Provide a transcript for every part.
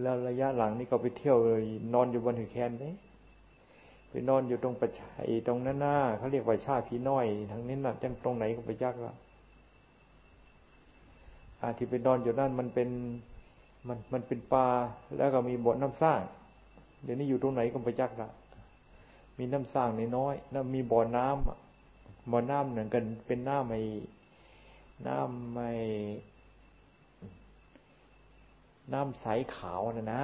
แล้วระยะหลังนี่ก็ไปเที่ยวเลย นอนอยู่บนหือแคนเลยไปนอนอยู่ตรงประชาตรงนั้นหน้าเขาเรียกว่าชาพี่น้อยทางนี้น่ะจังตรงไหนก็ไปยากละอาที่ไปนอนอยู่นั่นมันเป็นมันมันเป็นปลาแล้วก็มีบ่อน้ำสร้าง เดี๋ยวนี้อยู่ตรงไหนก็ไปยากละมีน้ำสร้างน้อยๆแล้วมีบ่อน้ำบ่อน้ำหนึ่งกันเป็นน้ำไม่น้ำไม่ น้ำใสขาวนะนะ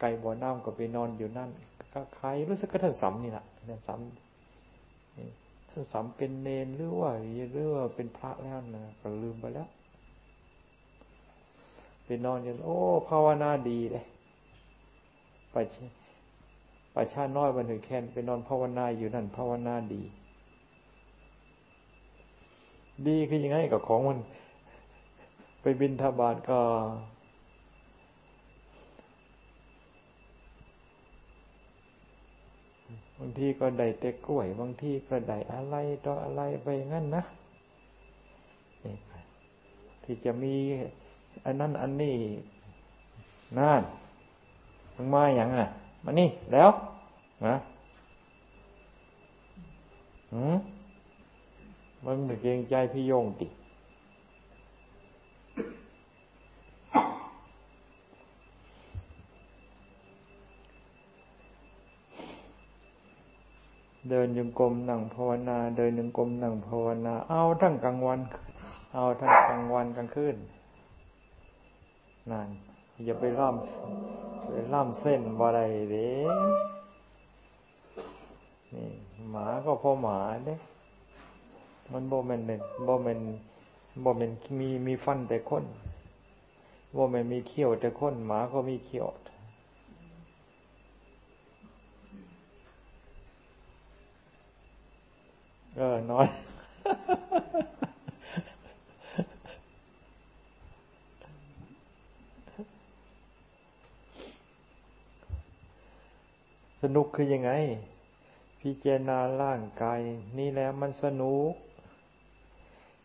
ไก่บ่อน้ำก็ไปนอนอยู่นั่นก็ใครรู้สึกก็ท่านสำนี่แหละท่านสำท่านสำเป็นเนนหรือว่าหรือว่าเป็นพระแล้วนะก็ลืมไปแล้วไปนอนอยู่โอ้ภาวนาดีเลยไปไปชาน้อยวันหนึ่งแคนไปนอนภาวนาอยู่นั่นภาวนาดี ดีคือยังไงกับของมัน ไปบินทบาทก็ บางทีก็ได้เต็กล้วย บางทีก็ได้อะไรต่ออะไรไปงั้นนะที่จะมีอันนั้นอันนี้นั่นมึงมาอย่างอะมานี่แล้วนะหืมมึงไม่เกรงใจพี่โยงติ เดินยังกรมนั่งภาวนา เดินยังกรมนั่งภาวนา เอาทั้งกลางวัน เอาทั้งกลางวันกลางคืนนั่นอย่าไปล่ำไปล่ำเส้นบ่ไรเด้นี่หมาก็พอหมาเด้มันโบเมนเนโบเมนโบเมนมีมีฟันแต่คนโบเมนมีเขี้ยวแต่คนหมาก็มีเขี้ยว เออน้อย สนุกคือยังไง พิจารณาร่างกาย นี่แล้วมันสนุก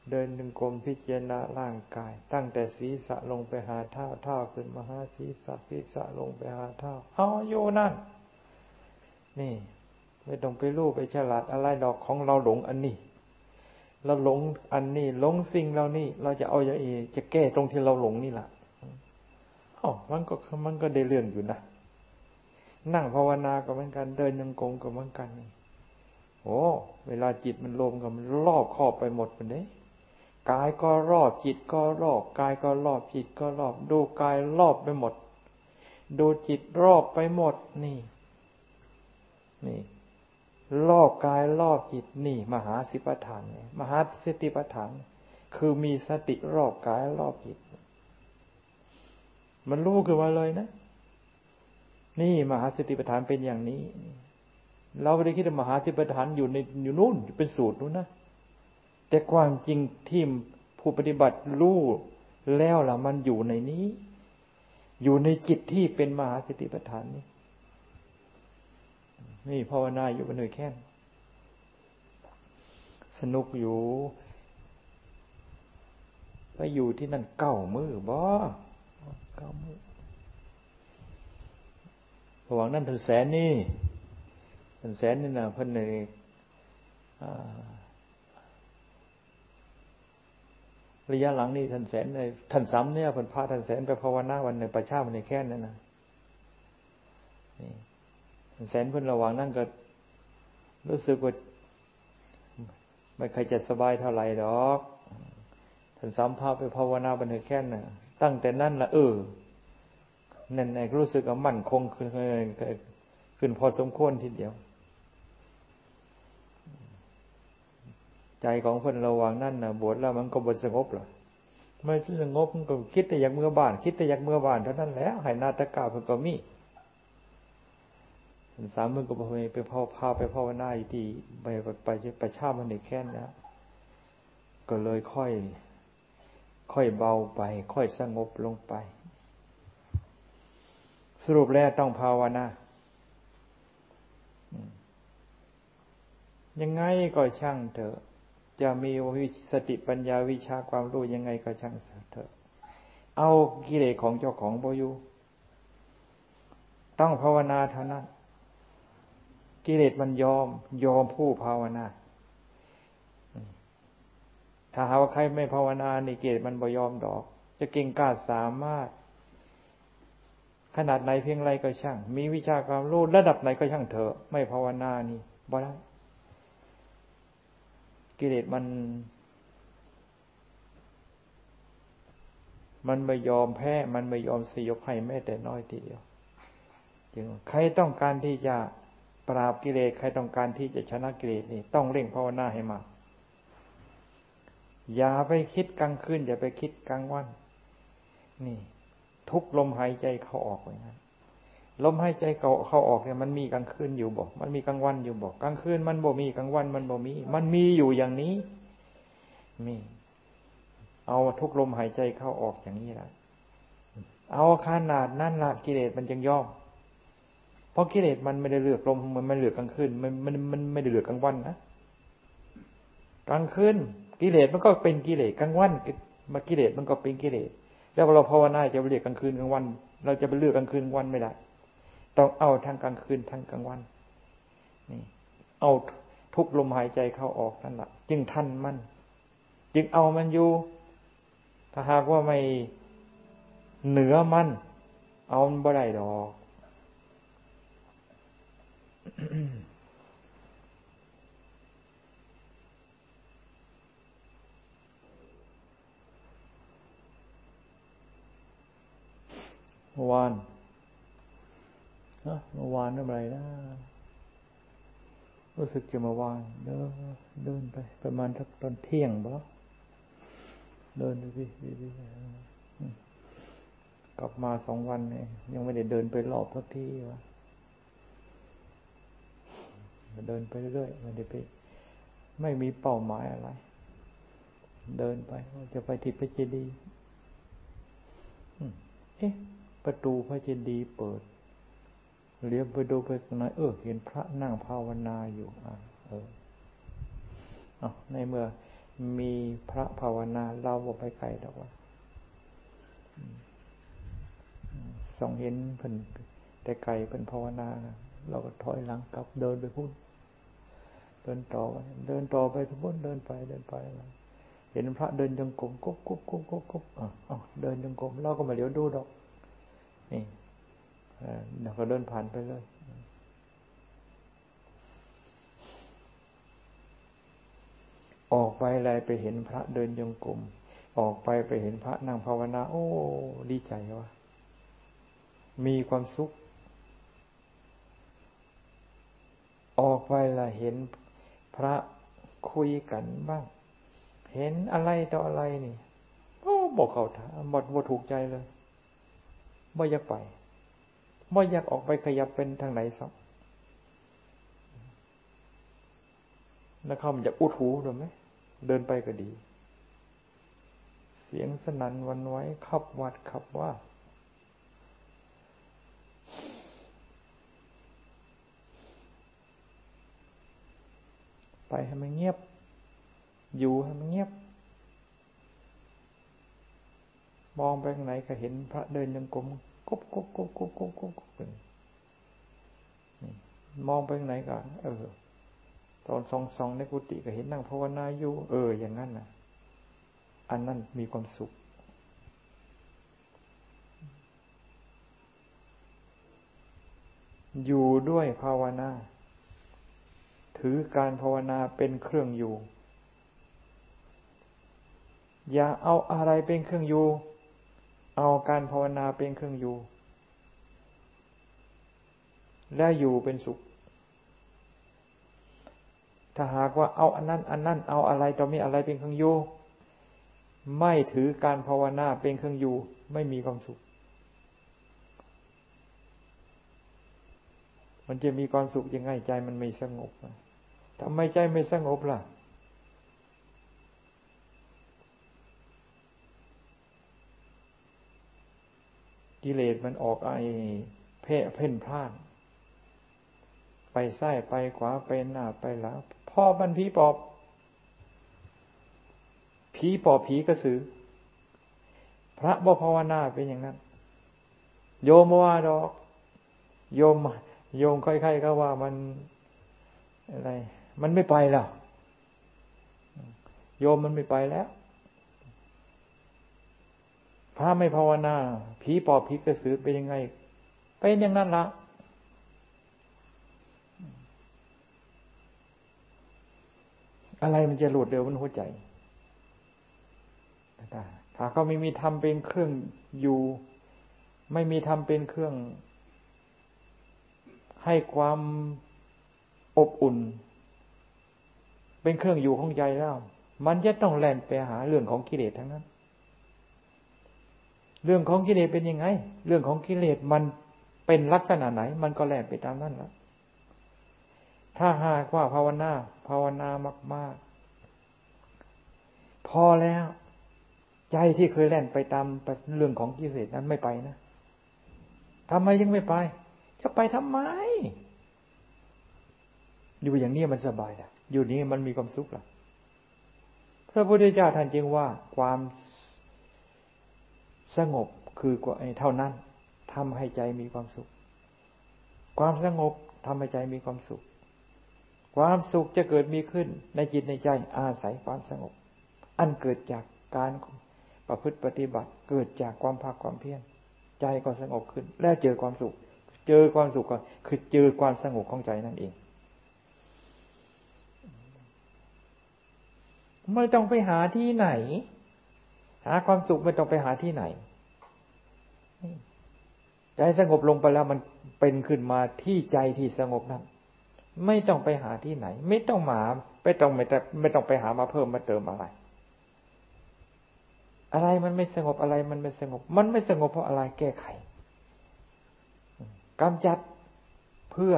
เดินดึงกลมพิจารณาร่างกาย ตั้งแต่ศีรษะลงไปหาเท้าเท้าขึ้นมาหาศีรษะศีรษะลงไปหาเท้าเอาอยู่นั่นนี่ ไม่ต้องไปรู้ไปฉลาดอะไรดอกของเราหลงอันนี้เราหลงอันนี้หลงสิ่งเรานี่ เราจะเอาอย่างเอจะแก้ตรงที่เราหลงนี่แหละอ๋อมันก็มันก็ได้เรื่องอยู่นะนั่งภาวนาก็เหมือนกันเดินยังกงก็เหมือนกันโอ้เวลาจิตมันรวมกันมันรอบครอบไปหมดมันเด้กายก็รอบจิตก็รอบกายก็รอบจิตก็รอบ ดูกายรอบไปหมด ดูจิตรอบไปหมดนี่ นี่ รอบกายรอบจิตนี่ มหาสิปฐานมหาสติปฐาน คือมีสติรอบกายรอบจิต มันรู้ขึ้นมาเลยนะ นี่มหาสติปัฏฐานเป็นอย่างนี้ เราไม่ได้คิดว่ามหาสติปัฏฐานอยู่ในอยู่นู่นเป็นสูตรนู้นนะแต่ความจริงที่ผู้ปฏิบัติรู้แล้วล่ะ มันอยู่ในนี้ อยู่ในจิตที่เป็นมหาสติปัฏฐานนี้ นี่ภาวนาอยู่บนหน่วยแค่นสนุกอยู่ ไปอยู่ที่นั่นเก้ามือบ่เก้ามือระหว่างนั้นถึงแสนนี่ถึงแสนนี่นะเพิ่นในระยะหลังนี่ท่านแสนในท่านซ้ำเนี่ยเพิ่นพาท่านแสนไปภาวนาวันในประชาวันในแค่นั้นนะนี่ แสนพ้นระหว่างนั่นก็ รู้สึกว่าไม่เคยจะสบายเท่าไหร่ดอกท่านสามภาพไปภาวนาบันเทิงแค่น่ะ ตั้งแต่นั้นละเออนั่นไอ้รู้สึกว่ามั่นคงขึ้นขึ้นพอสมควรทีเดียว ใจของคนระวังนั่นนะบวชแล้วมันก็บวชสงบหรอไม่สงบมันก็คิดแต่อยากเมื่อบ้าน คิดแต่อยากเมื่อบ้านเท่านั้นแล้วหายนาตกาเพิ่งก็มี สามมือก็ไปไปพาพาไปภาวนาอยู่ที่ไปไปไปชามันในแค่นนะก็เลยค่อย ค่อยเบาไป ค่อยสงบลงไป สรุปแล้วต้องภาวนายังไงก็ช่างเถอะ จะมีวิสติปัญญาวิชาความรู้ยังไงก็ช่างเถอะ เอากิเลสของเจ้าของบอยู่ต้องภาวนาเท่านั้น กิเลสมันยอม ยอมผู้ภาวนา ถ้าหาว่าใครไม่ภาวนาในกิเลสมันบ่ยอมดอก จะเก่งกาจสามารถ ขนาดไหนเพียงไรก็ช่าง มีวิชาความรู้ระดับไหนก็ช่างเถอะ ไม่ภาวนานี่บ่ได้กิเลสมัน มันไม่ยอมแพ้ มันไม่ยอมสยบให้แม้แต่น้อยทีเดียวจึงใครต้องการที่จะ ปราบกิเลสใครต้องการที่จะชนะกิเลสนี่ต้องเร่งภาวนาให้มากอย่าไปคิดกลางคืนอย่าไปคิดกลางวัน นี่ ทุกลมหายใจเข้าออกอย่างนั้นลมหายใจเข้าเข้าออกเนี่ยมันมีกลางคืนอยู่บอก มันมีกลางวันอยู่บอกกลางคืนมันบ่มีกลางวันมันบ่มี มันมีอยู่อย่างนี้ มี เอาทุกลมหายใจเข้าออกอย่างนี้ละเอาขนาดนั่นละกิเลสมันจึงย่อม เพราะกิเลสมันไม่ได้เลือกลมมันไม่เลือกกลางคืนมันมันมันไม่ได้เลือกกลางวันนะกลางคืนกิเลสมันก็เป็นกิเลสกลางวันมากิเลสมันก็เป็นกิเลสแล้วเราภาวนาจะไปเรียกกลางคืนกลางวัน เราจะไปเลือกกลางคืนกลางวันไม่ได้ต้องเอาทั้งกลางคืนทั้งกลางวันนี่เอาทุกลมหายใจเข้าออกนั่นแหละจึงทันมัน จึงเอามันอยู่ ถ้าหากว่าไม่เหนือมัน เอามันบ่ได้ดอก เมื่อวานเมื่อวานอะไรนะ รู้สึกจะเมื่อวานเดินเดินไป ประมาณสักตอนเที่ยงบ่เดินไปพี่พี่กลับมาสองวันเนี่ยยังไม่ได้เดินไปรอบทักที่วะ เดินไปเรื่อยม่ได้ไปไม่มีเป้าหมายอะไร เดินไปจะไปที่พระเจดีย์เอ๊ะ ประตูพระเจดีย์เปิดเลี้ยวไปดูไปตรงไหนเออ เห็นพระนั่งภาวนาอยู่อะเออเอาในเมื่อมีพระภาวนาเราบอกไปไกลดอกว่าส่องเห็นเพิ่นแต่ไกลเป็นภาวนา เราก็ถอยหลังกลับเดินไปพุ่น เดินต่อไปเดินต่อไปทุกคนเดินไปเดินไปเห็นพระเดินจงกรมกุ๊บกุ๊บกุ๊บกุ๊บกุ๊บเดินจงกรมเราก็มาเลี้ยวดูดอกนี่เราก็เดินผ่านไปเลยออกไปอะไรไปเห็นพระเดินจงกรมออกไปไปเห็นพระนั่งภาวนา โอ้ดีใจว่ะมีความสุข ออกไปละเห็น พระคุยกันบ้าง เห็นอะไรต่ออะไรนี่โอ้บอกเขาถามหมดบ่ถูกใจเลยไม่อยากไปไม่อยากออกไปขยับเป็นทางไหนสักแล้วเขามันจะอุดหูหรือไหมเดินไปก็ดี เสียงสนั่นวันไว้ขับวัดขับว่า ไปให้มันเงียบ อยู่ให้มันเงียบ มองไปทางไหนก็เห็นพระเดินยังกลมกบกบกบกบกบกบกบมองไปทางไหนก็ เออ ตอนส่องส่องในกุฏิก็เห็นนั่งภาวนาอยู่ เออ อย่างนั้นนะอันนั้นมีความสุขอยู่ด้วยภาวนา ถือการภาวนาเป็นเครื่องอยู่ อย่าเอาอะไรเป็นเครื่องอยู่ เอาการภาวนาเป็นเครื่องอยู่ และอยู่เป็นสุข ถ้าหากว่าเอาอันนั้น อันนั้น เอาอะไรต่อมีอะไรเป็นเครื่องอยู่ ไม่ถือการภาวนาเป็นเครื่องอยู่ ไม่มีความสุขมันจะมีความสุขยังไงใจมันไม่สงบ ทำไมใจไม่สงบล่ะ กิเลสมันออกไอเพ่เพ่นพลาดไปไส้ไปขวาไปหน้าไปหลังพ่อมันผีปอบ ผีปอบผีกระสือ พระบ่ภาวนาเป็นอย่างนั้น โยมว่าดอก โยม โยมค่อยๆก็ว่ามันอะไร มันไม่ไปแล้ว โยมมันไม่ไปแล้ว พระไม่ภาวนา ผีปอบผีกระสือเป็นยังไง เป็นอย่างนั้นละอะไรมันจะหลุดเร็วมันหัวใจถ้าเขาไม่มีทำเป็นเครื่องอยู่ ไม่มีทำเป็นเครื่อง ให้ความอบอุ่น เป็นเครื่องอยู่ของใจแล้วมันจะต้องแล่นไปหาเรื่องของกิเลสทั้งนั้น เรื่องของกิเลสเป็นยังไง เรื่องของกิเลสมันเป็นลักษณะไหน มันก็แล่นไปตามนั้นแล้วถ้าหากว่าภาวนา ภาวนามาก ๆ พอแล้ว ใจที่เคยแล่นไปตามเรื่องของกิเลสนั้นไม่ไปนะทำไมยังไม่ไป จะไปทำไม อยู่อย่างนี้มันสบายนะอยู่นี้มันมีความสุขละพระพุทธเจ้าท่านจึงว่าความสงบคือกว่าเท่านั้นทำให้ใจมีความสุข ความสงบทำให้ใจมีความสุข ความสุขจะเกิดมีขึ้นในจิตในใจอาศัยความสงบ อันเกิดจากการประพฤติปฏิบัติ เกิดจากความภาคความเพียรใจก็สงบขึ้น และเจอความสุข เจอความสุขก็คือเจอความสงบของใจนั่นเอง ไม่ต้องไปหาที่ไหน หาความสุขไม่ต้องไปหาที่ไหนใจสงบลงไปแล้วมันเป็นขึ้นมาที่ใจที่สงบนั้น ไม่ต้องไปหาที่ไหน ไม่ต้องมาไม่ต้องไม่แต่ไม่ต้องไปหามาเพิ่มมาเติมอะไร อะไรมันไม่สงบอะไรมันไม่สงบ มันไม่สงบเพราะอะไรแก้ไขกำจัดเพื่อ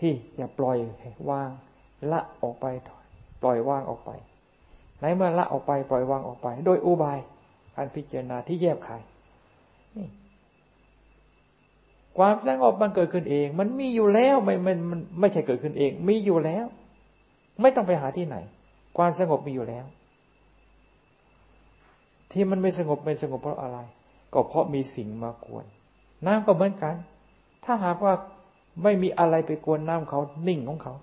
ที่จะปล่อยวางละออกไป ปล่อยวางออกไปในเมื่อละออกไปปล่อยวางออกไป โดยอุบายการพิจารณาที่แยบขายความสงบมันเกิดขึ้นเอง มันมีอยู่แล้วไม่มันมันไม่ใช่เกิดขึ้นเอง มีอยู่แล้ว ไม่ต้องไปหาที่ไหน ความสงบมีอยู่แล้ว ที่มันไม่สงบไม่สงบเพราะอะไร ก็เพราะมีสิ่งมากวน น้ำก็เหมือนกัน ถ้าหากว่าไม่มีอะไรไปกวนน้ำเขานิ่งของเขา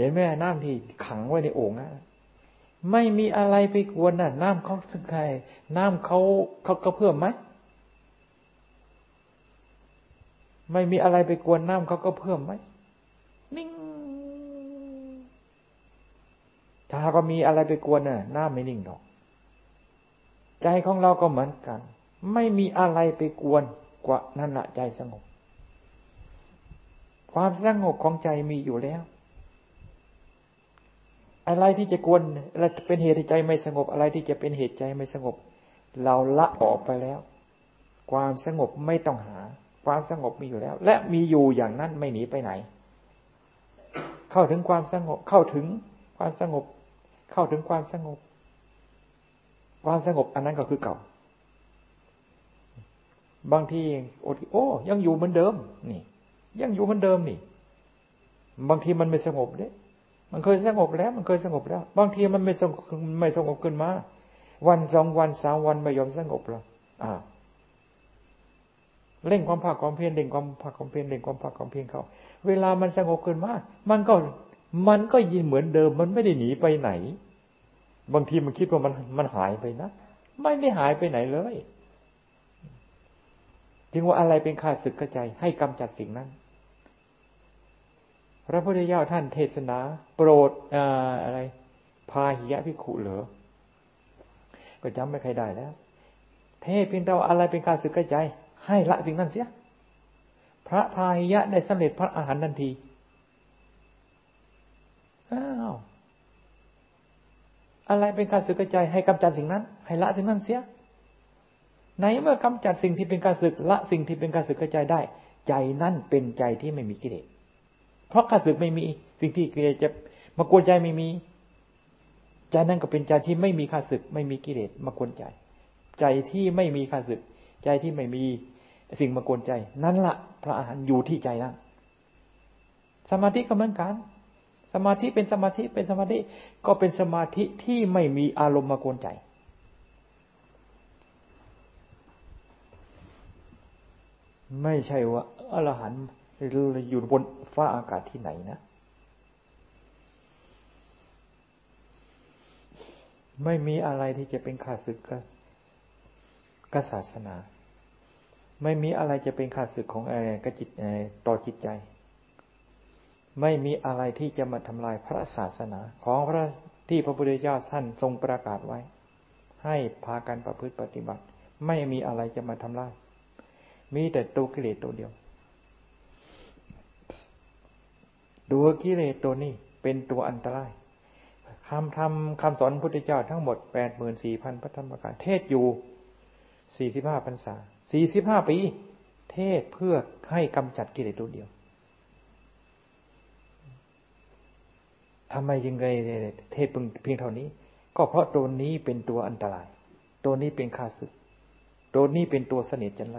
เห็นไหมน้ำที่ขังไว้ในโอ่งนะไม่มีอะไรไปกวนน่ะ น้ำเขาสึกใคร น้ำเขาเขาก็เพิ่อมไหมไม่มีอะไรไปกวนน้ำเขาก็เพิ่มไหมนิ่ง ถ้าก็มีอะไรไปกวนน่ะน้ำไม่นิ่งหรอก ใจของเราก็เหมือนกัน ไม่มีอะไรไปกวนกว่านั่นละใจสงบ ความสงบของใจมีอยู่แล้ว อะไรที่จะกวนอะไรเป็นเหตุใจไม่สงบอะไรที่จะเป็นเหตุใจไม่สงบ เราละออกไปแล้ว ความสงบไม่ต้องหา ความสงบมีอยู่แล้ว และมีอยู่อย่างนั้นไม่หนีไปไหน เข้าถึงความสงบเข้าถึงความสงบ เข้าถึงความสงบ ความสงบอันนั้นก็คือเก่า บางทีอดโอ้ ยังอยู่เหมือนเดิม นี่ ยังอยู่เหมือนเดิมนี่ บางทีมันไม่สงบเด้ มันเคยสงบแล้ว มันเคยสงบแล้ว บางทีมันไม่สงบไม่สงบขึ้นมา วันสองวันสามวันไม่ยอมสงบแล้วอ่าเร่งความภาคความเพียรเร่งความภาคความเพียรเร่งความภาคความเพียรเขาเวลามันสงบขึ้นมามันก็มันก็ยินเหมือนเดิม มันไม่ได้หนีไปไหน บางทีมันคิดว่ามันมันหายไปนะ ไม่ได้หายไปไหนเลย จึงว่าอะไรเป็นข้าศึกกระใจให้กำจัดสิ่งนั้น พระพุทธเจ้าท่านเทศนา โปรดอะไร พาหิยะพิขุเหรอก็จำไม่ใครได้แล้ว เทศเพียงแต่ว่าอะไรเป็นข้าศึกกระใจ ให้ละสิ่งนั้นเสีย พระพาหิยะได้สำเร็จพระอาหารทันทีอ้าวอะไรเป็นการสึกใจ ให้กำจัดสิ่งนั้น ให้ละสิ่งนั้นเสียไหนเมื่อกำจัดสิ่งที่เป็นการสึกละสิ่งที่เป็นการสึกใจได้ ใจนั่นเป็นใจที่ไม่มีกิเลส เพราะการสึกไม่มี สิ่งที่กิเลสจะมากวนใจไม่มี ใจนั่นก็เป็นใจที่ไม่มีข้าศึก ไม่มีกิเลสมากวนใจ ใจที่ไม่มีข้าศึก ใจที่ไม่มีสิ่งมากวนใจ นั่นละพระอาหารอยู่ที่ใจนั่นสมาธิก็เหมือนกันสสมาธิเป็นสมาธิเป็นสมาธิก็เป็นสมาธิที่ไม่มีอารมณ์มากวนใจไม่ใช่ว่าอรหันต์ อยู่บนฟ้าอากาศที่ไหนนะ ไม่มีอะไรที่จะเป็นข้าศึกกับศาสนา ไม่มีอะไรจะเป็นข้าศึกของอะไรกับจิตต่อจิตใจ ไม่มีอะไรที่จะมาทำลายพระศาสนาของพระที่พระพุทธเจ้าท่านทรงประกาศไว้ ให้พากันประพฤติปฏิบัติ ไม่มีอะไรจะมาทำลาย มีแต่ตัวกิเลสตัวเดียว ตัวกิเลสตัวนี้เป็นตัวอันตรายคำทำคำสอนพุทธเจ้าทั้งหมดแปดหมื่นสี่พันพระธรรมกายเทศอยู่สี่สิบห้าพรรษาสี่สิบห้าปี เทศเพื่อให้กำจัดกิเลสตัวเดียวทำไมยังไงเทศเพียงเท่านี้ ก็เพราะตัวนี้เป็นตัวอันตราย ตัวนี้เป็นข้าศึก ตัวนี้เป็นตัวเสน่ห์จันไร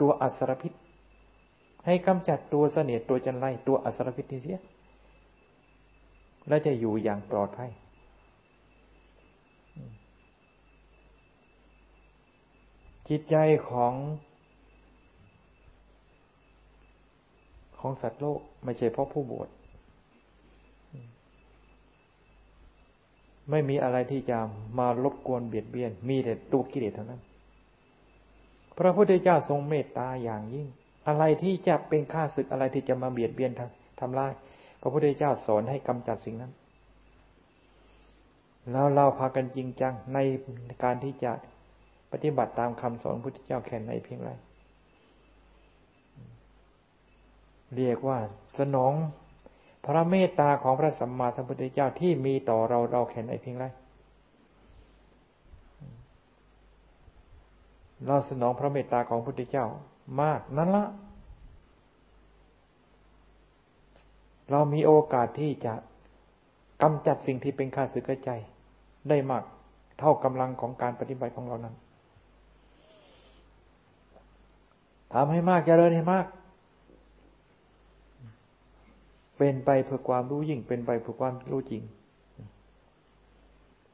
ตัวอัศรพิษ ให้กำจัดตัวเสนียดตัวจันไรตัวอสรพิษนี้เสีย แล้วจะอยู่อย่างปลอดภัยจิตใจของของสัตว์โลกไม่ใช่เพราะผู้บวชไม่มีอะไรที่จะมารบกวนเบียดเบียน มีแต่ตัวกิเลสเท่านั้น พระพุทธเจ้าทรงเมตตาอย่างยิ่ง อะไรที่จะเป็นข้าศึกอะไรที่จะมาเบียดเบียนทำลาย พระพุทธเจ้าสอนให้กำจัดสิ่งนั้น แล้วเราพากันจริงจังในการที่จะปฏิบัติตามคำสอนพระพุทธเจ้าแค่ไหนเพียงไรเรียกว่าสนองพระเมตตาของพระสัมมาสัมพุทธเจ้าที่มีต่อเราเราแค่ไหนเพียงไรเราสนองพระเมตตาของพระพุทธเจ้า มากนั่นละ เรามีโอกาสที่จะกำจัดสิ่งที่เป็นข้าศึกใจ ได้มากเท่ากำลังของการปฏิบัติของเรานั้นทำให้มากจเจริญให้มาก เป็นไปเพื่อความรู้ยิ่ง เป็นไปเพื่อความรู้จริง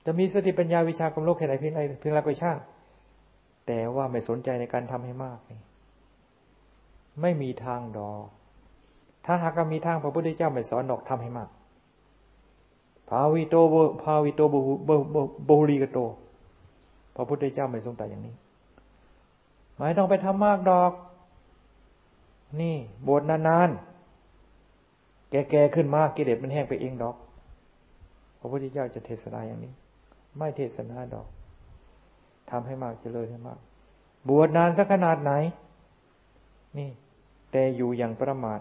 จะมีสติปัญญาวิชาความโลกแค่ไหนเพียงไรเพียงไรก็ช่างแต่ว่าไม่สนใจในการทำให้มากเลย ไม่มีทางดอก ถ้าหากมีทางพระพุทธเจ้าไม่สอนดอกทำให้มาก ภาวิโตภาวิโตบุรีกโต พระพุทธเจ้าไม่ทรงแต่อย่างนี้ ไม่ต้องไปทำมากดอก นี่บวชนานๆ แก่ๆขึ้นมากกิเลสมันแห้งไปเองดอก พระพุทธเจ้าจะเทศนาอย่างนี้ ไม่เทศนาดอกทำให้มากเจริญให้มาก บวชนานสักขนาดไหน นี่ แต่อยู่อย่างประมาท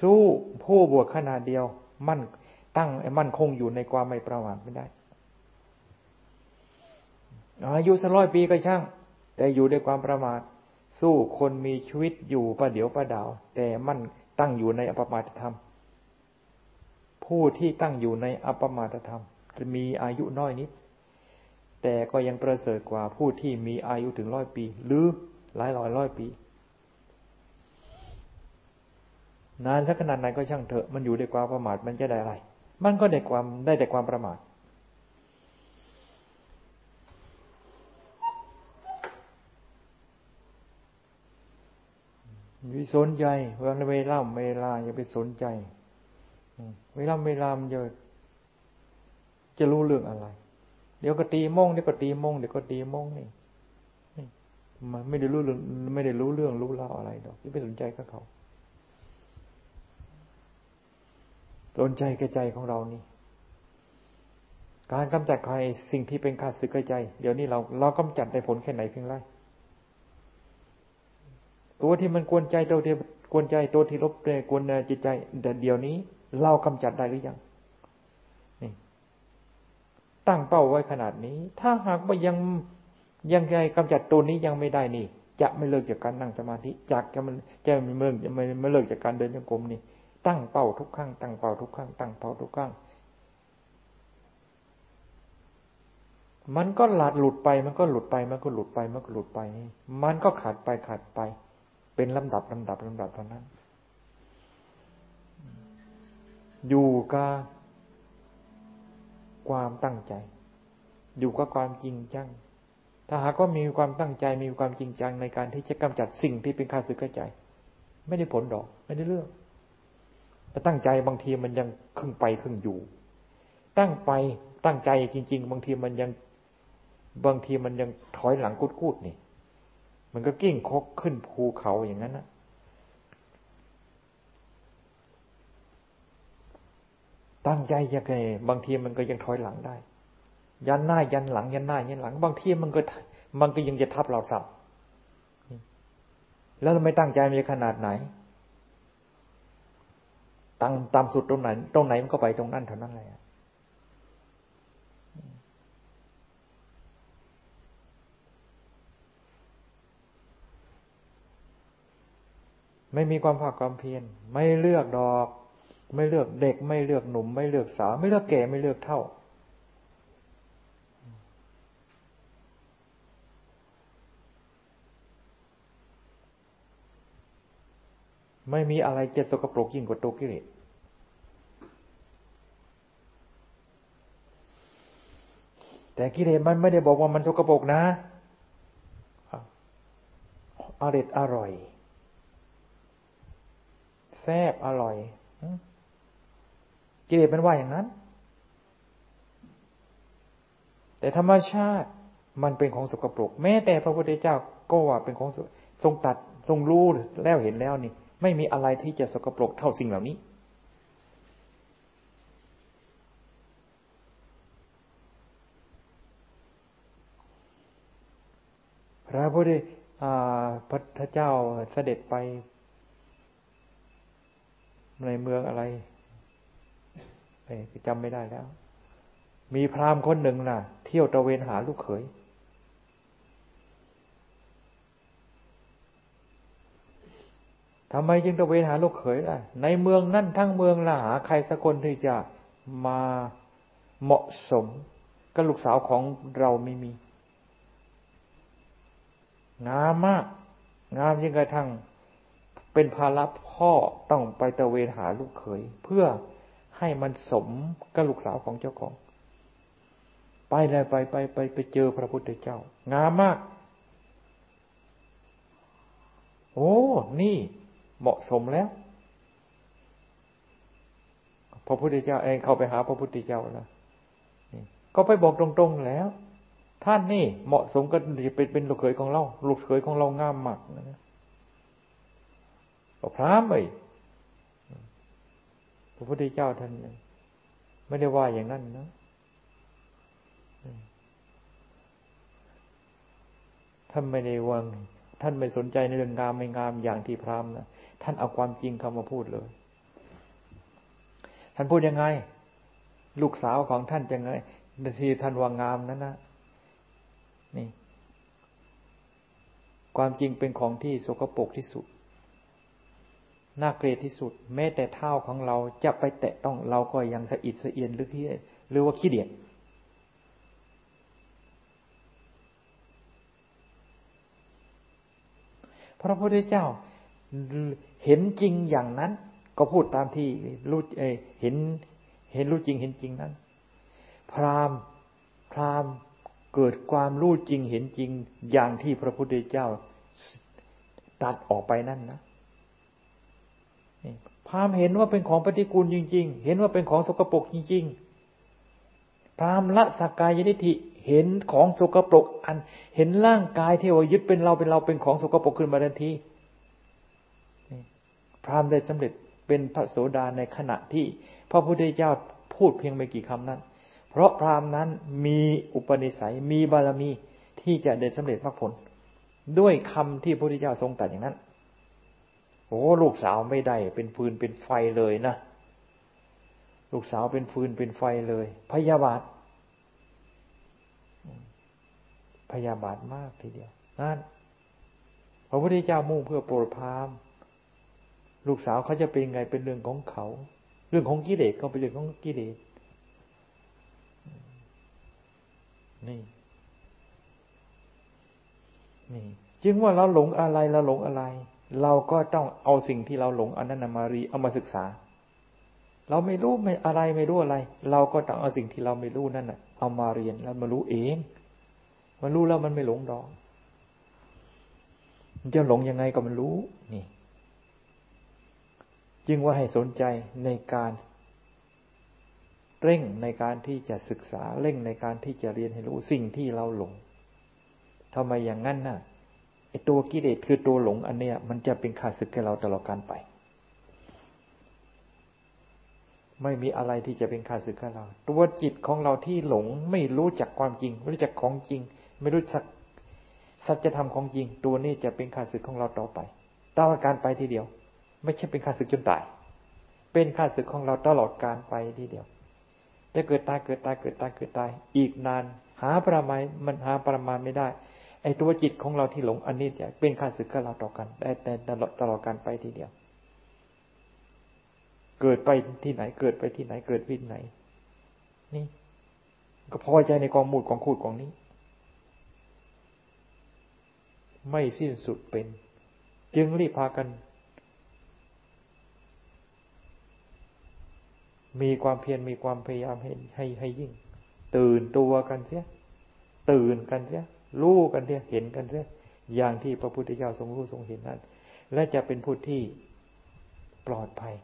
สู้ผู้บวชขนาดเดียว มั่นตั้งมั่นคงอยู่ในความไม่ประมาทไม่ได้อายุสักร้อยปีก็ช่าง แต่อยู่ด้วยความประมาท สู้คนมีชีวิตอยู่ประเดี๋ยวประดาว แต่มั่นตั้งอยู่ในอปมาทธรรม ผู้ที่ตั้งอยู่ในอปมาทธรรมจะมีอายุน้อยนิด แต่ก็ยังประเสริฐกว่าผู้ที่มีอายุถึงร้อยปี หรือหลายร้อยร้อยปี นานสักขนาดไหนก็ช่างเถอะมันอยู่ในความประมาทมันจะได้อะไร มันก็ได้ความได้แต่ความประมาทวิสนใจเวลาเวลาเวลาอย่าไปสนใจเวลาเวลามันจะจะรู้เรื่องอะไร เดี๋ยวก็ตีมงเดี๋ยวก็ตีมงเดี๋ยวก็ตีมงนี่มันไม่ได้รู้เรื่องไม่ได้รู้เรื่องรู้เล่าอะไรดอกที่ไปสนใจกับเขา สนใจกระใจของเรานี่ การกำจัดใครสิ่งที่เป็นขาดสึกกระใจ เดี๋ยวนี้เราเรากำจัดได้ผลแค่ไหนเพียงไรตัวที่มันกวนใจตัวที่กวนใจตัวที่ลบเกวนจิตใจแต่เดี๋ยวนี้ เรากำจัดได้หรือยังนี่ตั้งเป้าไว้ขนาดนี้ ถ้าหากว่ายังยังไงกำจัดตัวนี้ยังไม่ได้นี่ จะไม่เลิกจากการนั่งสมาธิจากจะมันจะไม่เลิกจะไม่ไม่เลิกจากการเดินจงกรมนี่ ตั้งเป้าทุกครั้งตั้งเป้าทุกครั้งตั้งเป้าทุกครั้งมันก็หลัดหลุดไป มันก็หลุดไป มันก็หลุดไป มันก็หลุดไป มันก็ขาดไปขาดไป เป็นลำดับลำดับลำดับเท่านั้น อยู่กับความตั้งใจ อยู่กับความจริงจัง ถ้าหากว่ามีความตั้งใจมีความจริงจังในการที่จะกำจัดสิ่งที่เป็นข้าศึกใจ ไม่ได้ผลดอก ไม่ได้เรื่อง แต่ตั้งใจบางทีมันยังครึ่งไปครึ่งอยู่ ตั้งไปตั้งใจจริง ๆ บางทีมันยังบางทีมันยังถอยหลังกุดกุดนี่ มันก็กิ้งคกขึ้นภูเขาอย่างนั้นนะตั้งใจยังไงบางทีมันก็ยังถอยหลังได้ ยันหน้ายันหลัง ยันหน้ายันหลัง บางทีมันก็ มันก็ยังจะทับเราสับแล้วเราไม่ตั้งใจมันจะขนาดไหน ตั้งตามสุดตรงไหน ตรงไหนมันก็ไปตรงนั้นเท่านั้นเลยไม่มีความภาคความเพียรไม่เลือกดอก ไม่เลือกเด็ก ไม่เลือกหนุ่ม ไม่เลือกสาว ไม่เลือกแก่ไม่เลือกเท่า ไม่มีอะไรจะสกปรกยิ่งกว่าตัวกิเลสแต่กิเลสมันไม่ได้บอกว่ามันสกปรกนะอร่อยอร่อย แซ่บอร่อย กิเลสมันว่าอย่างนั้น แต่ธรรมชาติมันเป็นของสกปรก แม้แต่พระพุทธเจ้าก็ว่าเป็นของทรงตัดทรงรู้แล้วเห็นแล้วนี่ ไม่มีอะไรที่จะสกปรกเท่าสิ่งเหล่านี้ พระพุทธพระเจ้าเสด็จไป ในเมืองอะไรจำไม่ได้แล้ว มีพราหมณ์คนหนึ่งน่ะ เที่ยวตะเวนหาลูกเขย ทำไมจึงตะเวนหาลูกเขยล่ะ ในเมืองนั่นทั้งเมืองล่ะหาใครสักคนที่จะมาเหมาะสมกับลูกสาวของเราไม่มี งามมาก งามยิ่งกระทั่ง เป็นภาระพ่อต้องไปตะเวนหาลูกเขย เพื่อให้มันสมกับลูกสาวของเจ้าของ ไปเลยไปไปไปไปเจอพระพุทธเจ้า งามมาก โอ้ นี่ เหมาะสมแล้ว พระพุทธเจ้าเองเข้าไปหาพระพุทธเจ้าแล้วก็ไปบอกตรงๆแล้ว ท่านนี่เหมาะสมกับเป็นเป็นลูกเขยของเรา ลูกเขยของเรางามมากนะก็พรามไปพระพุทธเจ้าท่านไม่ได้ว่าอย่างนั้นนะท่านไม่ได้วางท่านไม่สนใจในเรื่องงามไม่งามอย่างที่พรามนะ ท่านเอาความจริงเข้ามาพูดเลย ท่านพูดยังไง ลูกสาวของท่านจะไงที่ท่านว่างามนั้นนะนี่ ความจริงเป็นของที่สกปรกที่สุดน่าเกลียดที่สุด แม้แต่เท้าของเราจะไปแตะต้องเราก็ยังสะอิดสะเอียนหรือที่หรือว่าขี้เดียดพระพุทธเจ้า เห็นจริงอย่างนั้น ก็พูดตามที่รู้เห็น เห็นรู้จริงเห็นจริงนั้น พรามพรามเกิดความรู้จริงเห็นจริงอย่างที่พระพุทธเจ้าตัดออกไปนั่นนะพรามเห็นว่าเป็นของปฏิกูลจริง ๆ เห็นว่าเป็นของสกปรกจริง ๆ พรามละสักกายนิธิเห็นของสกปรกอัน เห็นร่างกายที่ว่ายึดเป็นเราเป็นเราเป็นของสกปรกขึ้นมาทันที พรามได้สำเร็จเป็นพระโสดาในขณะที่พระพุทธเจ้าพูดเพียงไม่กี่คำนั้น เพราะพรามนั้นมีอุปนิสัยมีบารมีที่จะได้สำเร็จมรรคผล ด้วยคำที่พระพุทธเจ้าทรงตรัสอย่างนั้น โอ้ลูกสาวไม่ได้เป็นฟืนเป็นไฟเลยนะ ลูกสาวเป็นฟืนเป็นไฟเลย พยาบาท พยาบาทมากทีเดียวนั่นพระพุทธเจ้ามุ่งเพื่อโปรดพาม ลูกสาวเขาจะเป็นไงเป็นเรื่องของเขา เรื่องของกิเลสก็เป็นเรื่องของกิเลสนี่ นี่ จึงว่าเราหลงอะไรเราหลงอะไร เราก็ต้องเอาสิ่งที่เราหลงอันนั้นมารีเอามาศึกษา เราไม่รู้ไม่อะไรไม่รู้อะไร เราก็ต้องเอาสิ่งที่เราไม่รู้นั่นน่ะ เอามาเรียนแล้วมารู้เองมันรู้แล้วมันไม่หลงดอกมันจะหลงยังไงก็มันรู้ นี่ จึงว่าให้สนใจในการ เร่งในการที่จะศึกษาเร่งในการที่จะเรียนให้รู้สิ่งที่เราหลงทำไมอย่างนั้นน่ะไอตัวกิเลสคือตัวหลงอันเนี้ย มันจะเป็นข้าศึกแก่เราตลอดการไป ไม่มีอะไรที่จะเป็นข้าศึกแกเรา ตัวจิตของเราที่หลงไม่รู้จักความจริง ไม่รู้จักของจริง ไม่รู้จักสัจธรรมของจริง ตัวนี้จะเป็นข้าศึกของเราต่อไปตลอดการไปทีเดียว ไม่ใช่เป็นขาศึกจนตาย เป็นขาศึกของเราตลอดการไปทีเดียว จะเกิดตายเกิดตายเกิดตายเกิดตาย อีกนาน หาประมาณมันหาประมาณไม่ได้ ไอ้ตัวจิตของเราที่หลงอันนี้จะเป็นข้าศึกกับเราต่อกันได้แต่ตลอดตลอดกันไปทีเดียว เกิดไปที่ไหนเกิดไปที่ไหนเกิดที่ไหน นี่ ก็พอใจในกองมูดกองคูดกองนี้ ไม่สิ้นสุดเป็น จึงรีบพากัน มีความเพียรมีความพยายามให้ให้ให้ยิ่ง ตื่นตัวกันเสีย ตื่นกันเสียรู้กันเสียเห็นกันเสียอย่างที่พระพุทธเจ้าทรงรู้ทรงเห็นนั้น และจะเป็นผู้ที่ปลอดภัย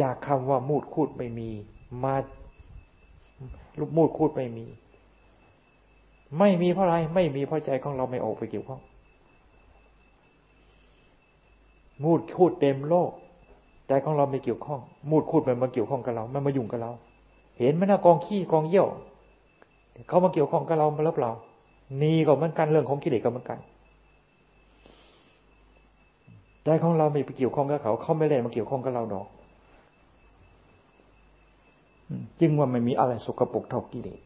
จากคำว่ามูดคูดไม่มี มาลูกมูดคูดไม่มี ไม่มีเพราะอะไรไม่มีเพราะใจของเราไม่ออกไปเกี่ยวข้องมูดคูดเต็มโลก ใจของเราไม่เกี่ยวข้อง มูดคูดมันมาเกี่ยวข้องกับเรา มันมายุ่งกับเรา เห็นไหมนะกองขี้กองเยี่ยวเขามาเกี่ยวข้องกับเรามาแล้วเปล่านี่ก็เหมือนกันเรื่องของกิเลสก็เหมือนกันใจของเราไม่ไปเกี่ยวข้องกับเขา เขาไม่ได้มาเกี่ยวข้องกับเราดอกจึงว่าไม่มีอะไรสกปรกเท่ากิเลส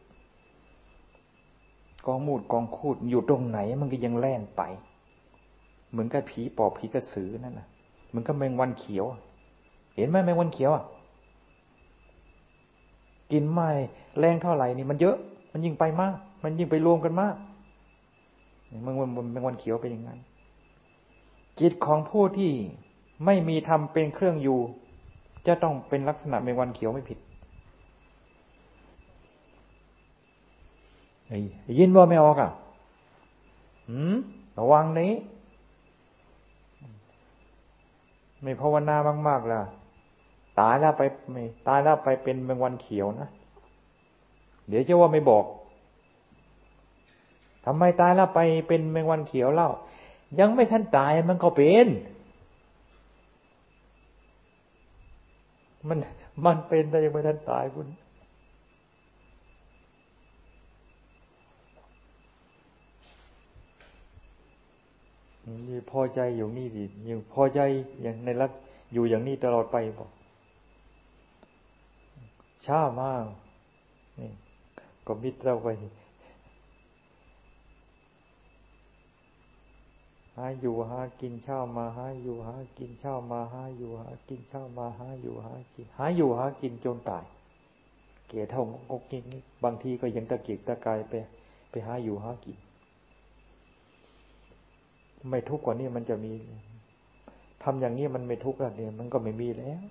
กองมูดกองคูดอยู่ตรงไหน มันก็ยังแล่นไป เหมือนกับผีปอบผีกระสือนั่นน่ะเหมือนกับแมงวันเขียว เห็นไหมแมงวันเขียวอะกินไม่แรงเท่าไหร่นี่มันเยอะ มันยิ่งไปมาก มันยิ่งไปรวมกันมากแมงวันแมงวันเขียวเป็นอย่างนั้นจิตของผู้ที่ไม่มีธรรมเป็นเครื่องอยู่ จะต้องเป็นลักษณะแมงวันเขียวไม่ผิดยินว่าไม่ออกอะหืมระวังนี้ ไม่ภาวนามาก ๆ ล่ะ ตายแล้วไปไม่ตายแล้วไปเป็นแมงวันเขียวนะ เดี๋ยวจะว่าไม่บอกทำไมตายแล้วไปเป็นแมงวันเขียวเล่า ยังไม่ทันตายมันก็เป็น มันมันเป็นแต่ยังไม่ทันตายคุณพอใจอยู่นี่ดิยังพอใจอย่างในรักอยู่อย่างนี้ตลอดไปบอก ช้ามากนี่ก็มิตรเราไปหาอยู่หากินเช่ามาหาอยู่หากินเช่ามาหาอยู่หากินเช่ามาหาอยู่หากินหาอยู่หากินจนตาย เกี่ยเท่างกงิกบางทีก็ยังตะเกียกตะกายไป ไปหาอยู่หากิน ไม่ทุกข์กว่านี้มันจะมีทำอย่างนี้มันไม่ทุกข์แล้วเนี่ยมันก็ไม่มีแล้ว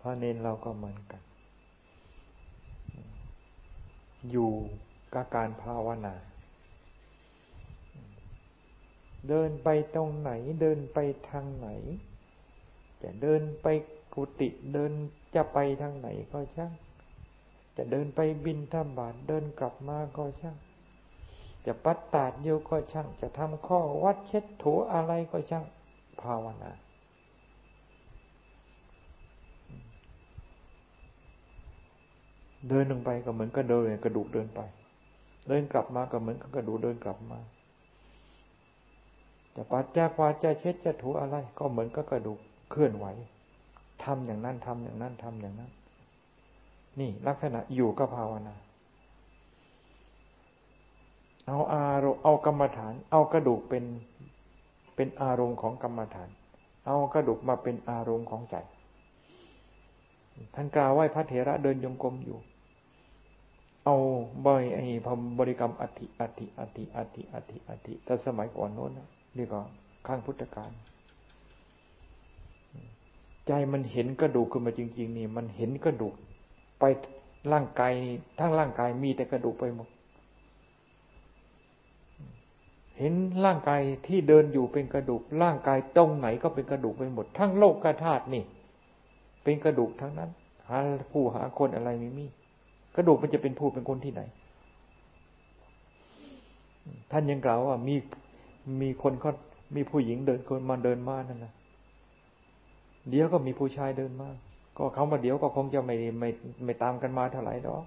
พระเนนเราก็เหมือนกัน อยู่กับการภาวนา เดินไปตรงไหน เดินไปทางไหน จะเดินไปกุฏิเดินจะไปทางไหนก็ช่าง จะเดินไปบินธบาตเดินกลับมาก็ช่าง จะปัดตาดโยก็ช่าง จะทำข้อวัดเช็ดถูอะไรก็ช่าง ภาวนา เดินลงไปก็เหมือนกับเดินกระดูกเดินไป เดินกลับมาก็เหมือนกับกระดูกเดินกลับมา จะปัดจากวาจะเช็ดจะถูอะไร ก็เหมือนกับกระดูกเคลื่อนไหวทำอย่างนั้นทำอย่างนั้นทำอย่างนั้น นี่ลักษณะอยู่กับภาวนา เอาอารมณ์เอากรรมฐาน เอากระดูกเป็นเป็นอารมณ์ของกรรมฐาน เอากระดูกมาเป็นอารมณ์ของใจท่านกล่าวไว้พระเถระเดินยงกรมอยู่ เอาบ่อยไอ้พบริกรรมอธิอธิอธิอธิอธิอธิแต่สมัยก่อนโน้นนี่ก็ข้างพุทธกาลใจมันเห็นกระดูกขึ้นมาจริง ๆ นี่ มันเห็นกระดูก ไปร่างกายทั้งร่างกายมีแต่กระดูกไปหมดเห็นร่างกายที่เดินอยู่เป็นกระดูก ร่างกายตรงไหนก็เป็นกระดูกไปหมด ทั้งโลกกธาตุนี่ เป็นกระดูกทั้งนั้นหาผู้หาคนอะไรไม่มี กระดูกมันจะเป็นผู้เป็นคนที่ไหน ท่านยังกล่าวว่ามีมีคนเขามีผู้หญิงเดินคนมาเดินมานั่นนะเดี๋ยวก็มีผู้ชายเดินมา ก็เขามาเดี๋ยวก็คงจะไม่ไม่ไม่ตามกันมาเท่าไหร่ดอก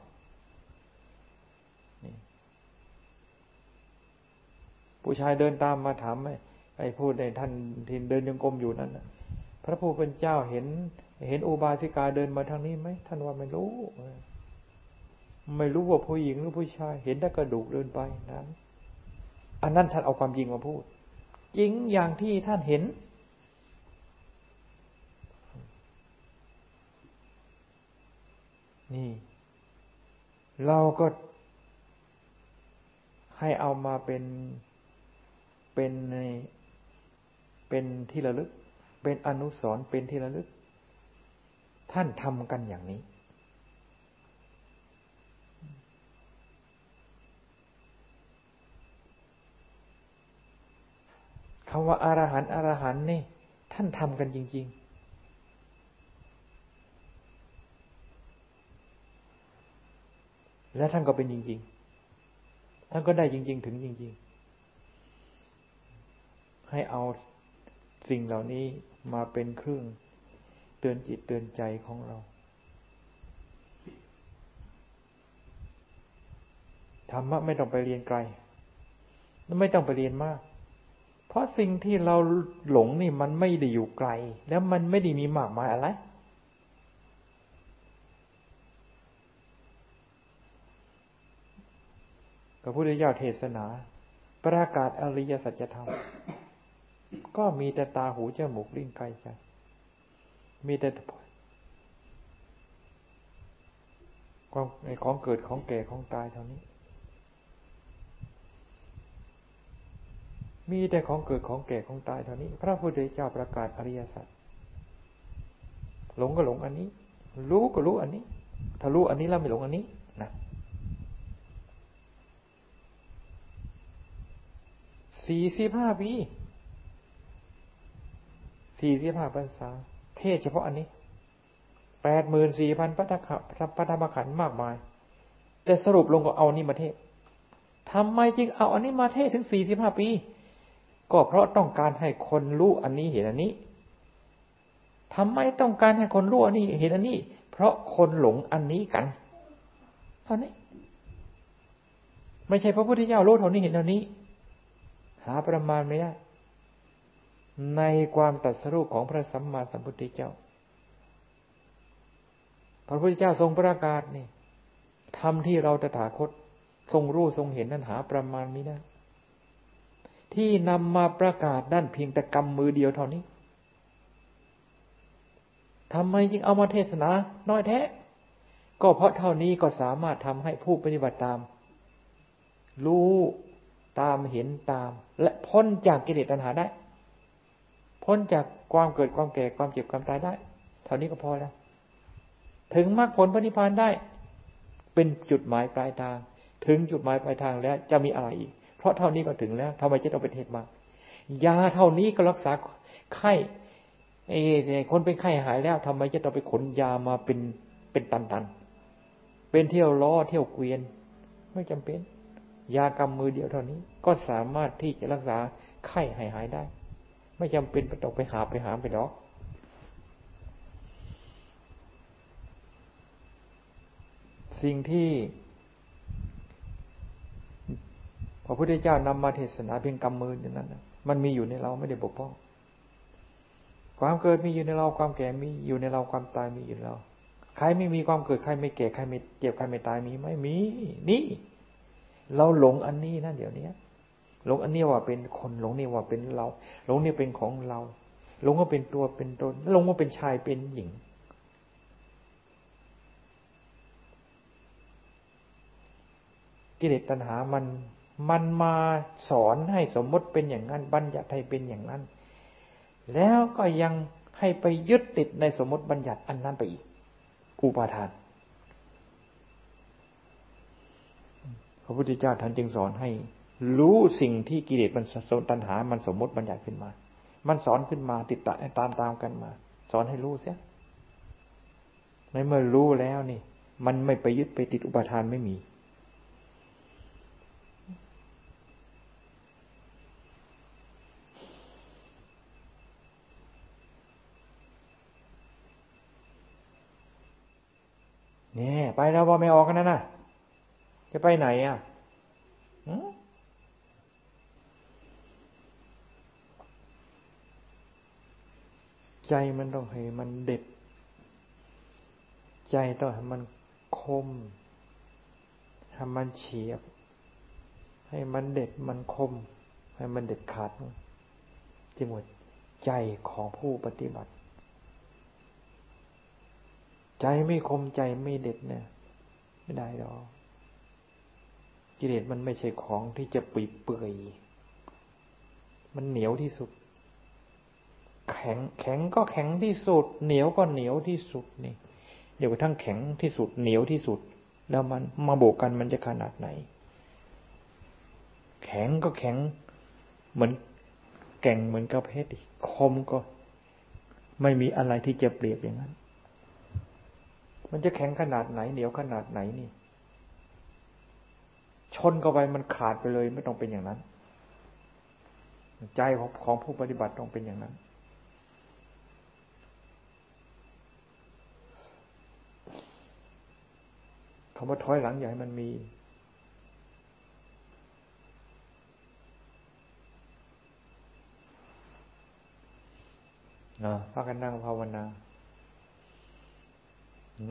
ผู้ชายเดินตามมาถามไอ้ไอ้พูดในท่านที่เดินยังกรมอยู่นั้นนะพระผู้เป็นเจ้าเห็น เห็นอุบาสิกาเดินมาทางนี้ไหมท่านว่าไม่รู้ ไม่รู้ว่าผู้หญิงหรือผู้ชาย เห็นแต่กระดูกเดินไปนั้น อันนั้นท่านเอาความจริงมาพูด จริงอย่างที่ท่านเห็น นี่ เราก็ให้เอามาเป็นเป็นในเป็นที่ระลึก เป็นอนุสรเป็นที่ระลึก ท่านทำกันอย่างนี้ คำว่าอารหันต์อารหันต์นี่ ท่านทำกันจริง ๆ และท่านก็เป็นจริง ๆ ท่านก็ได้จริง ๆ ถึงจริง ๆ ให้เอาสิ่งเหล่านี้มาเป็นเครื่องเตือนจิตเตือนใจของเราธรรมะไม่ต้องไปเรียนไกล ไม่ต้องไปเรียนมาก เพราะสิ่งที่เราหลงนี่มันไม่ได้อยู่ไกล แล้วมันไม่ได้มีมากมายอะไร พระพุทธเจ้าเทศนา ประกาศอริยสัจธรรม ก็มีแต่ตาหูจมูกลิ้นกายใจ มีแต่ความของเกิดของแก่ของตายเท่านี้ มีแต่ของเกิดของแก่ของตายเท่านี้ พระพุทธเจ้าประกาศอริยสัจหลงก็หลงอันนี้ รู้ก็รู้อันนี้ ถ้ารู้อันนี้แล้วไม่หลงอันนี้นะสี่สิบห้าปีสี่สิบห้าพรรษา เทศเฉพาะอันนี้แปดหมื่นสี่พันปัตะปัตมขันธ์มากมาย แต่สรุปลงก็เอานี้มาเทศทำไมจึงเอาอันนี้มาเทศถึงสี่สิบห้าปี ก็เพราะต้องการให้คนรู้อันนี้เห็นอันนี้ทำไมต้องการให้คนรู้อันนี้ เห็นอันนี้ เพราะคนหลงอันนี้กันเท่านี้ไม่ใช่พระพุทธเจ้ารู้เท่านี้เห็นเท่านี้ หาประมาณไม่ได้ ในความตัดสรุปของพระสัมมาสัมพุทธเจ้า พระพุทธเจ้าทรงประกาศนี่ทำที่เราตถาคตทรงรู้ทรงเห็นนั้นหาประมาณไม่ได้ ที่นำมาประกาศด้านเพียงแต่กำมือเดียวเท่านี้ทำไมจึงเอามาเทศนา น้อยแท้ ก็เพราะเท่านี้ก็สามารถทำให้ผู้ปฏิบัติตาม รู้ตามเห็นตาม และพ้นจากกิเลสตัณหาได้ พ้นจากความเกิดความแก่ความเจ็บความตายได้ เท่านี้ก็พอแล้ว ถึงมรรคผลพระนิพพานได้ เป็นจุดหมายปลายทาง ถึงจุดหมายปลายทางแล้วจะมีอะไรอีก เพราะเท่านี้ก็ถึงแล้วทำไมจะต้องไปเทศมายาเท่านี้ก็รักษาไข้ไอ้คนเป็นไข้หายแล้วทำไมจะต้องไปขนยามาเป็นเป็นตันๆเป็นเที่ยวล้อเที่ยวเกวียน ไม่จำเป็น ยากำมือเดียวเท่านี้ ก็สามารถที่จะรักษาไข้หายหายได้ ไม่จำเป็นไปต้องไปหาไปหาไปหรอกสิ่งที่ พระพุทธเจ้านำมาเทศนาเพียงกำมืออย่างนั้นมันมีอยู่ในเราไม่ได้บกพร่องความเกิดมีอยู่ในเราความแก่มีอยู่ในเราความตายมีอยู่ในเราใครไม่มีความเกิดใครไม่แก่ใครไม่เจ็บใครไม่ตายมีไหมมี นี่ เราหลงอันนี้นะเดี๋ยวนี้หลงอันนี้ว่าเป็นคนหลงนี่ว่าเป็นเรา หลงนี่เป็นของเรา หลงว่าเป็นตัวเป็นตนหลงว่าเป็นชายเป็นหญิง กิเลสตัณหามัน มันมาสอนให้สมมติเป็นอย่างนั้น บัญญัติให้เป็นอย่างนั้น แล้วก็ยังให้ไปยึดติดในสมมติบัญญัติอันนั้นไปอีก อุปาทาน พระพุทธเจ้าท่านจึงสอนให้ รู้สิ่งที่กิเลสมันสนตัณหา มันสมมติบัญญัติขึ้นมา มันสอนขึ้นมาติดตามตามตามกันมา สอนให้รู้เสียในเมื่อรู้แล้วนี่ มันไม่ไปยึดไปติดอุปาทานไม่มี ไปแล้วว่าไม่ออกกันนะนะจะไปไหนอะใจมันต้องให้มันเด็ด ใจต้องให้มันคมให้มันเฉียบ ให้มันเด็ดมันคม ให้มันเด็ดขาดจิงหมดใจของผู้ปฏิบัติ ใจไม่คมใจไม่เด็ดเนี่ยไม่ได้หรอกกิเลสมันไม่ใช่ของที่จะปีเปื่อยมันเหนียวที่สุด แข็งแข็งก็แข็งที่สุด เหนียวก็เหนียวที่สุดนี่เดี๋ยวทั่งแข็งที่สุดเหนียวที่สุด แล้วมันมาโบกกันมันจะขนาดไหน แข็งก็แข็ง เหมือนแก่งเหมือนกับเพชรคมก็ ไม่มีอะไรที่จะเปรียบอย่างนั้น มันจะแข็งขนาดไหนเหนียวขนาดไหนนี่ ชนเข้าไปมันขาดไปเลยไม่ต้องเป็นอย่างนั้น ใจของของผู้ปฏิบัติต้องเป็นอย่างนั้น คำว่าถอยหลังอย่าให้มันมีนะพากันนั่งภาวนา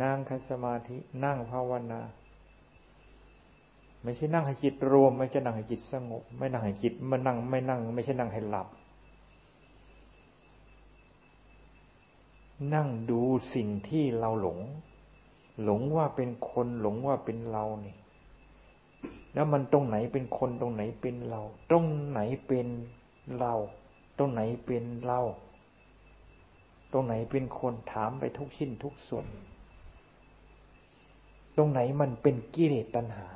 นั่งคัสมาธิ นั่งภาวนา ไม่ใช่นั่งให้จิตรวม ไม่ใช่นั่งให้จิตสงบ ไม่นั่งให้จิตมันนั่งไม่นั่ง ไม่ใช่นั่งให้หลับ นั่งดูสิ่งที่เราหลง หลงว่าเป็นคนหลงว่าเป็นเรานี่ แล้วมันตรงไหนเป็นคนตรงไหนเป็นเรา ตรงไหนเป็นเรา ตรงไหนเป็นเรา ตรงไหนเป็นคนถามไปทุกชิ้นทุกส่วน ตรงไหนมันเป็นกิเลสตัณหา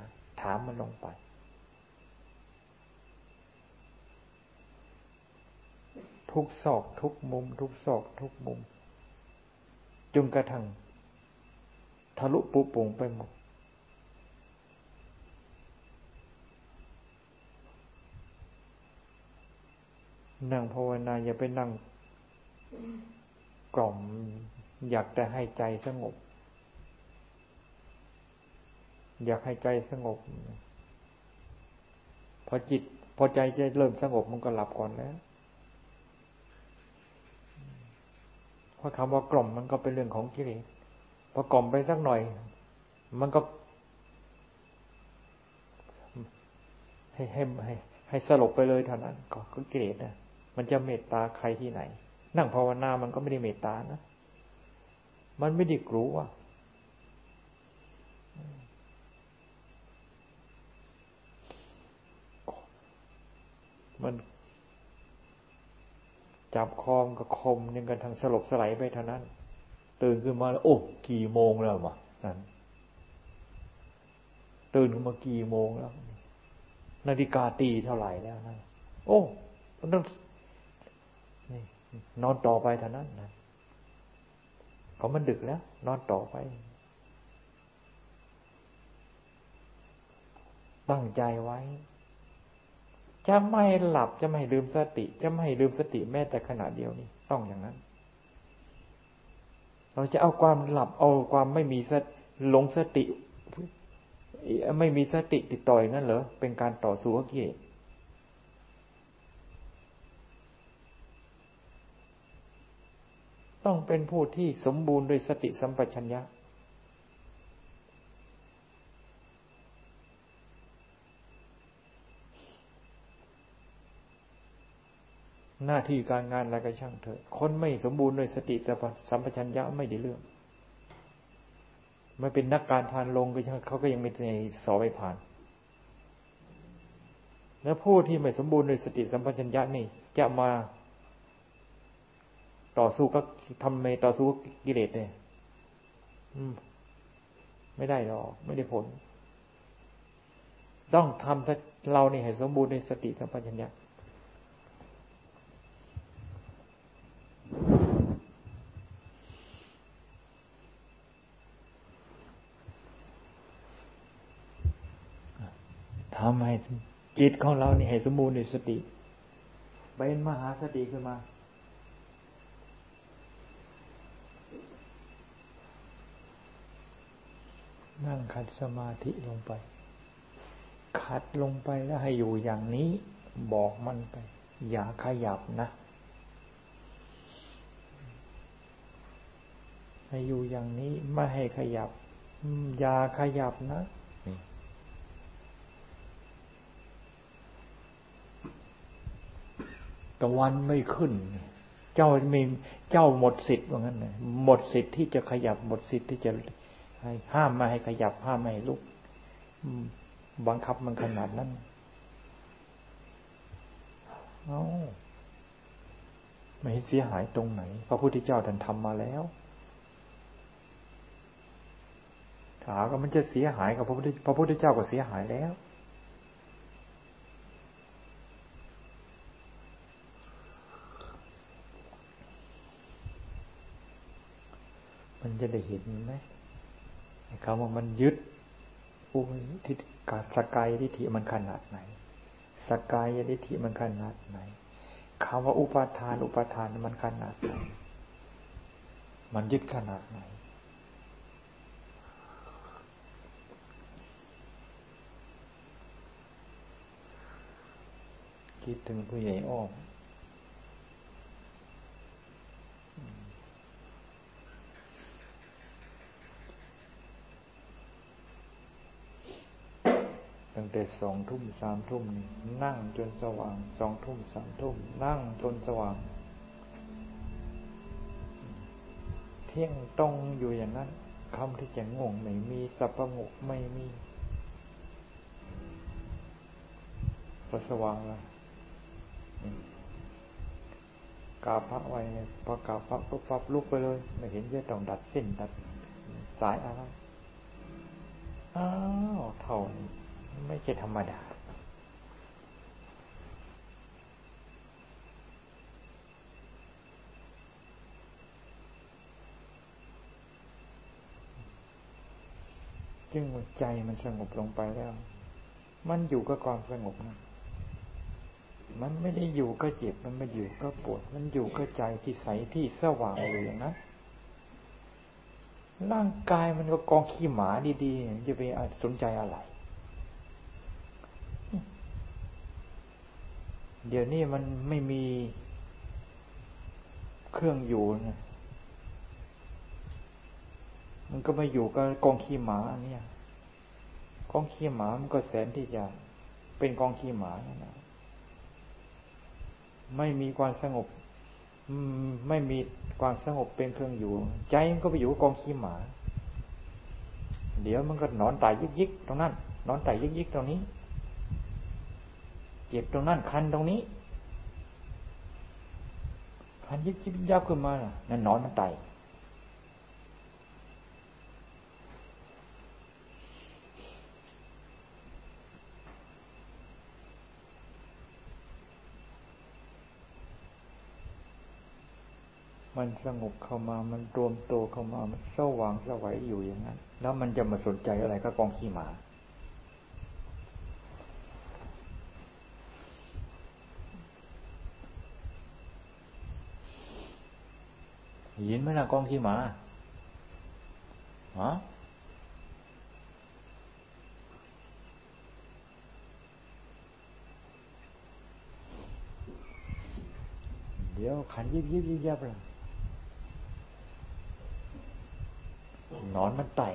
ถามมันลงไปทุกศอกทุกมุม ทุกศอกทุกมุมจนกระทั่งทะลุปุโป่งไปหมด นั่งภาวนาอย่าไปนั่งกล่อม อยากแต่ให้ใจสงบ อยากให้ใจสงบ พอจิต พอใจจะเริ่มสงบมันก็หลับก่อนแล้วเพราะคำว่ากล่อมมันก็เป็นเรื่องของกิเลสพอกล่อมไปสักหน่อย มันก็ ให้ให้ให้ให้สลบไปเลยเท่านั้นก็กิเลสนะมันจะเมตตาใครที่ไหน นั่งภาวนามันก็ไม่ได้เมตตานะมันไม่ได้กลัว มันจับคอมกับคมยังกันทางสลบสลายไปเท่านั้น ตื่นขึ้นมาแล้วโอ้กี่โมงแล้ววะนั่นตื่นขึ้นมากี่โมงแล้ว นาฬิกาตีเท่าไหร่แล้วนะโอ้มันต้องนี่นอนต่อไปเท่านั้นนะเขามันดึกแล้ว นอนต่อไป ตั้งใจไว้ จะไม่หลับจะไม่ลืมสติ จะไม่ลืมสติแม้แต่ขณะเดียวนี้ต้องอย่างนั้น เราจะเอาความหลับเอาความไม่มีสหลงสติ ไม่มีสติติดต่ออย่างนั้นเหรอเป็นการต่อสู้กับกิเลสต้องเป็นผู้ที่สมบูรณ์ด้วยสติสัมปชัญญะ หน้าที่การงานอะไรก็ช่างเถอะ คนไม่สมบูรณ์ด้วยสติสัมปชัญญะไม่ได้เรื่องไม่เป็นนักการพานลงก็ช่างเขาก็ยังไม่ได้สอไปผ่าน แล้วผู้ที่ไม่สมบูรณ์ในสติสัมปชัญญะนี่ จะมาต่อสู้ก็ทำไมต่อสู้กิเลสเนี่ยไม่ได้หรอก ไม่ได้ผล ต้องทำเราเนี่ให้สมบูรณ์ในสติสัมปชัญญะทำให้ จิตของเรานี่ให้สมบูรณ์ในสติเป็นมหาสติขึ้นมา นั่งขัดสมาธิลงไป ขัดลงไปแล้วให้อยู่อย่างนี้ บอกมันไป อย่าขยับนะ ให้อยู่อย่างนี้ไม่ให้ขยับ อย่าขยับนะ ตะวันไม่ขึ้น เจ้ามีเจ้าหมดสิทธิ์ว่างั้นเลยหมดสิทธิ์ที่จะขยับหมดสิทธิ์ที่จะให้ห้ามมาให้ขยับห้ามไม่ให้ลุกบังคับมันขนาดนั้นเอาไม่เสียหายตรงไหน พระพุทธเจ้าท่านทำมาแล้วถาก็มันจะเสียหายกับพระพุทธพระพุทธเจ้าก็เสียหายแล้ว มันจะได้เห็นไหมคำว่ามันยึดอุทิฏกาสกายทิฏฐิมันขนาดไหน สกายทิฏฐิมันขนาดไหนคำว่าอุปาทาน อุปาทานมันขนาดไหน มันยึดขนาดไหน คิดถึงผู้ใหญ่อ้อม แต่สองทุ่มสามทุ่มนี่นั่งจนสว่างสองทุ่มสามทุ่มนั่งจนสว่าง เที่ยงตรงอยู่อย่างนั้นคำที่จะงงไม่มีสับประงกไม่มีพอสว่างแล้วกาพระไว้พอกาพระปุ๊บปั๊บลุกไปเลย ไม่เห็นจะต้องดัดเส้นดัดสายอะไรอ้าวเท่านี้ ไม่ใช่ธรรมดา จึงใจมันสงบลงไปแล้ว มันอยู่กับความสงบนะมันไม่ได้อยู่ก็เจ็บ มันไม่อยู่ก็ปวด มันอยู่ก็ใจที่ใสที่สว่างอยู่อย่างนั้นร่างกายมันก็กองขี้หมาดีๆ จะไปสนใจอะไร เดี๋ยวนี้มันไม่มีเครื่องอยู่นะมันก็ม่อยู่กับกองขี้หมาอันนี้กองขี้หมามันก็แสนที่จะเป็นกองขี้หมานะไม่มีความสงบไม่มีความสงบเป็นเครื่องอยู่ ใจมันก็ไปอยู่กับกองขี้หมา เดี๋ยวมันก็นอนตายยิกยิกตรงนั้นนอนตายยิกยิกตรงนี้ เจ็บตรงนั้นคันตรงนี้ คันยิบยิบยับขึ้นมานั่นนอนมันไตมันสงบเข้ามามันรวมตัวเข้ามา มันสว่างสวัยอยู่อย่างนั้น แล้วมันจะมาสนใจอะไรก็กองขี้หมา ยินไหมล่ะกองขี้หมาฮะเดี๋ยวขันยิบยิบยิบยับเลยนอนมันไต่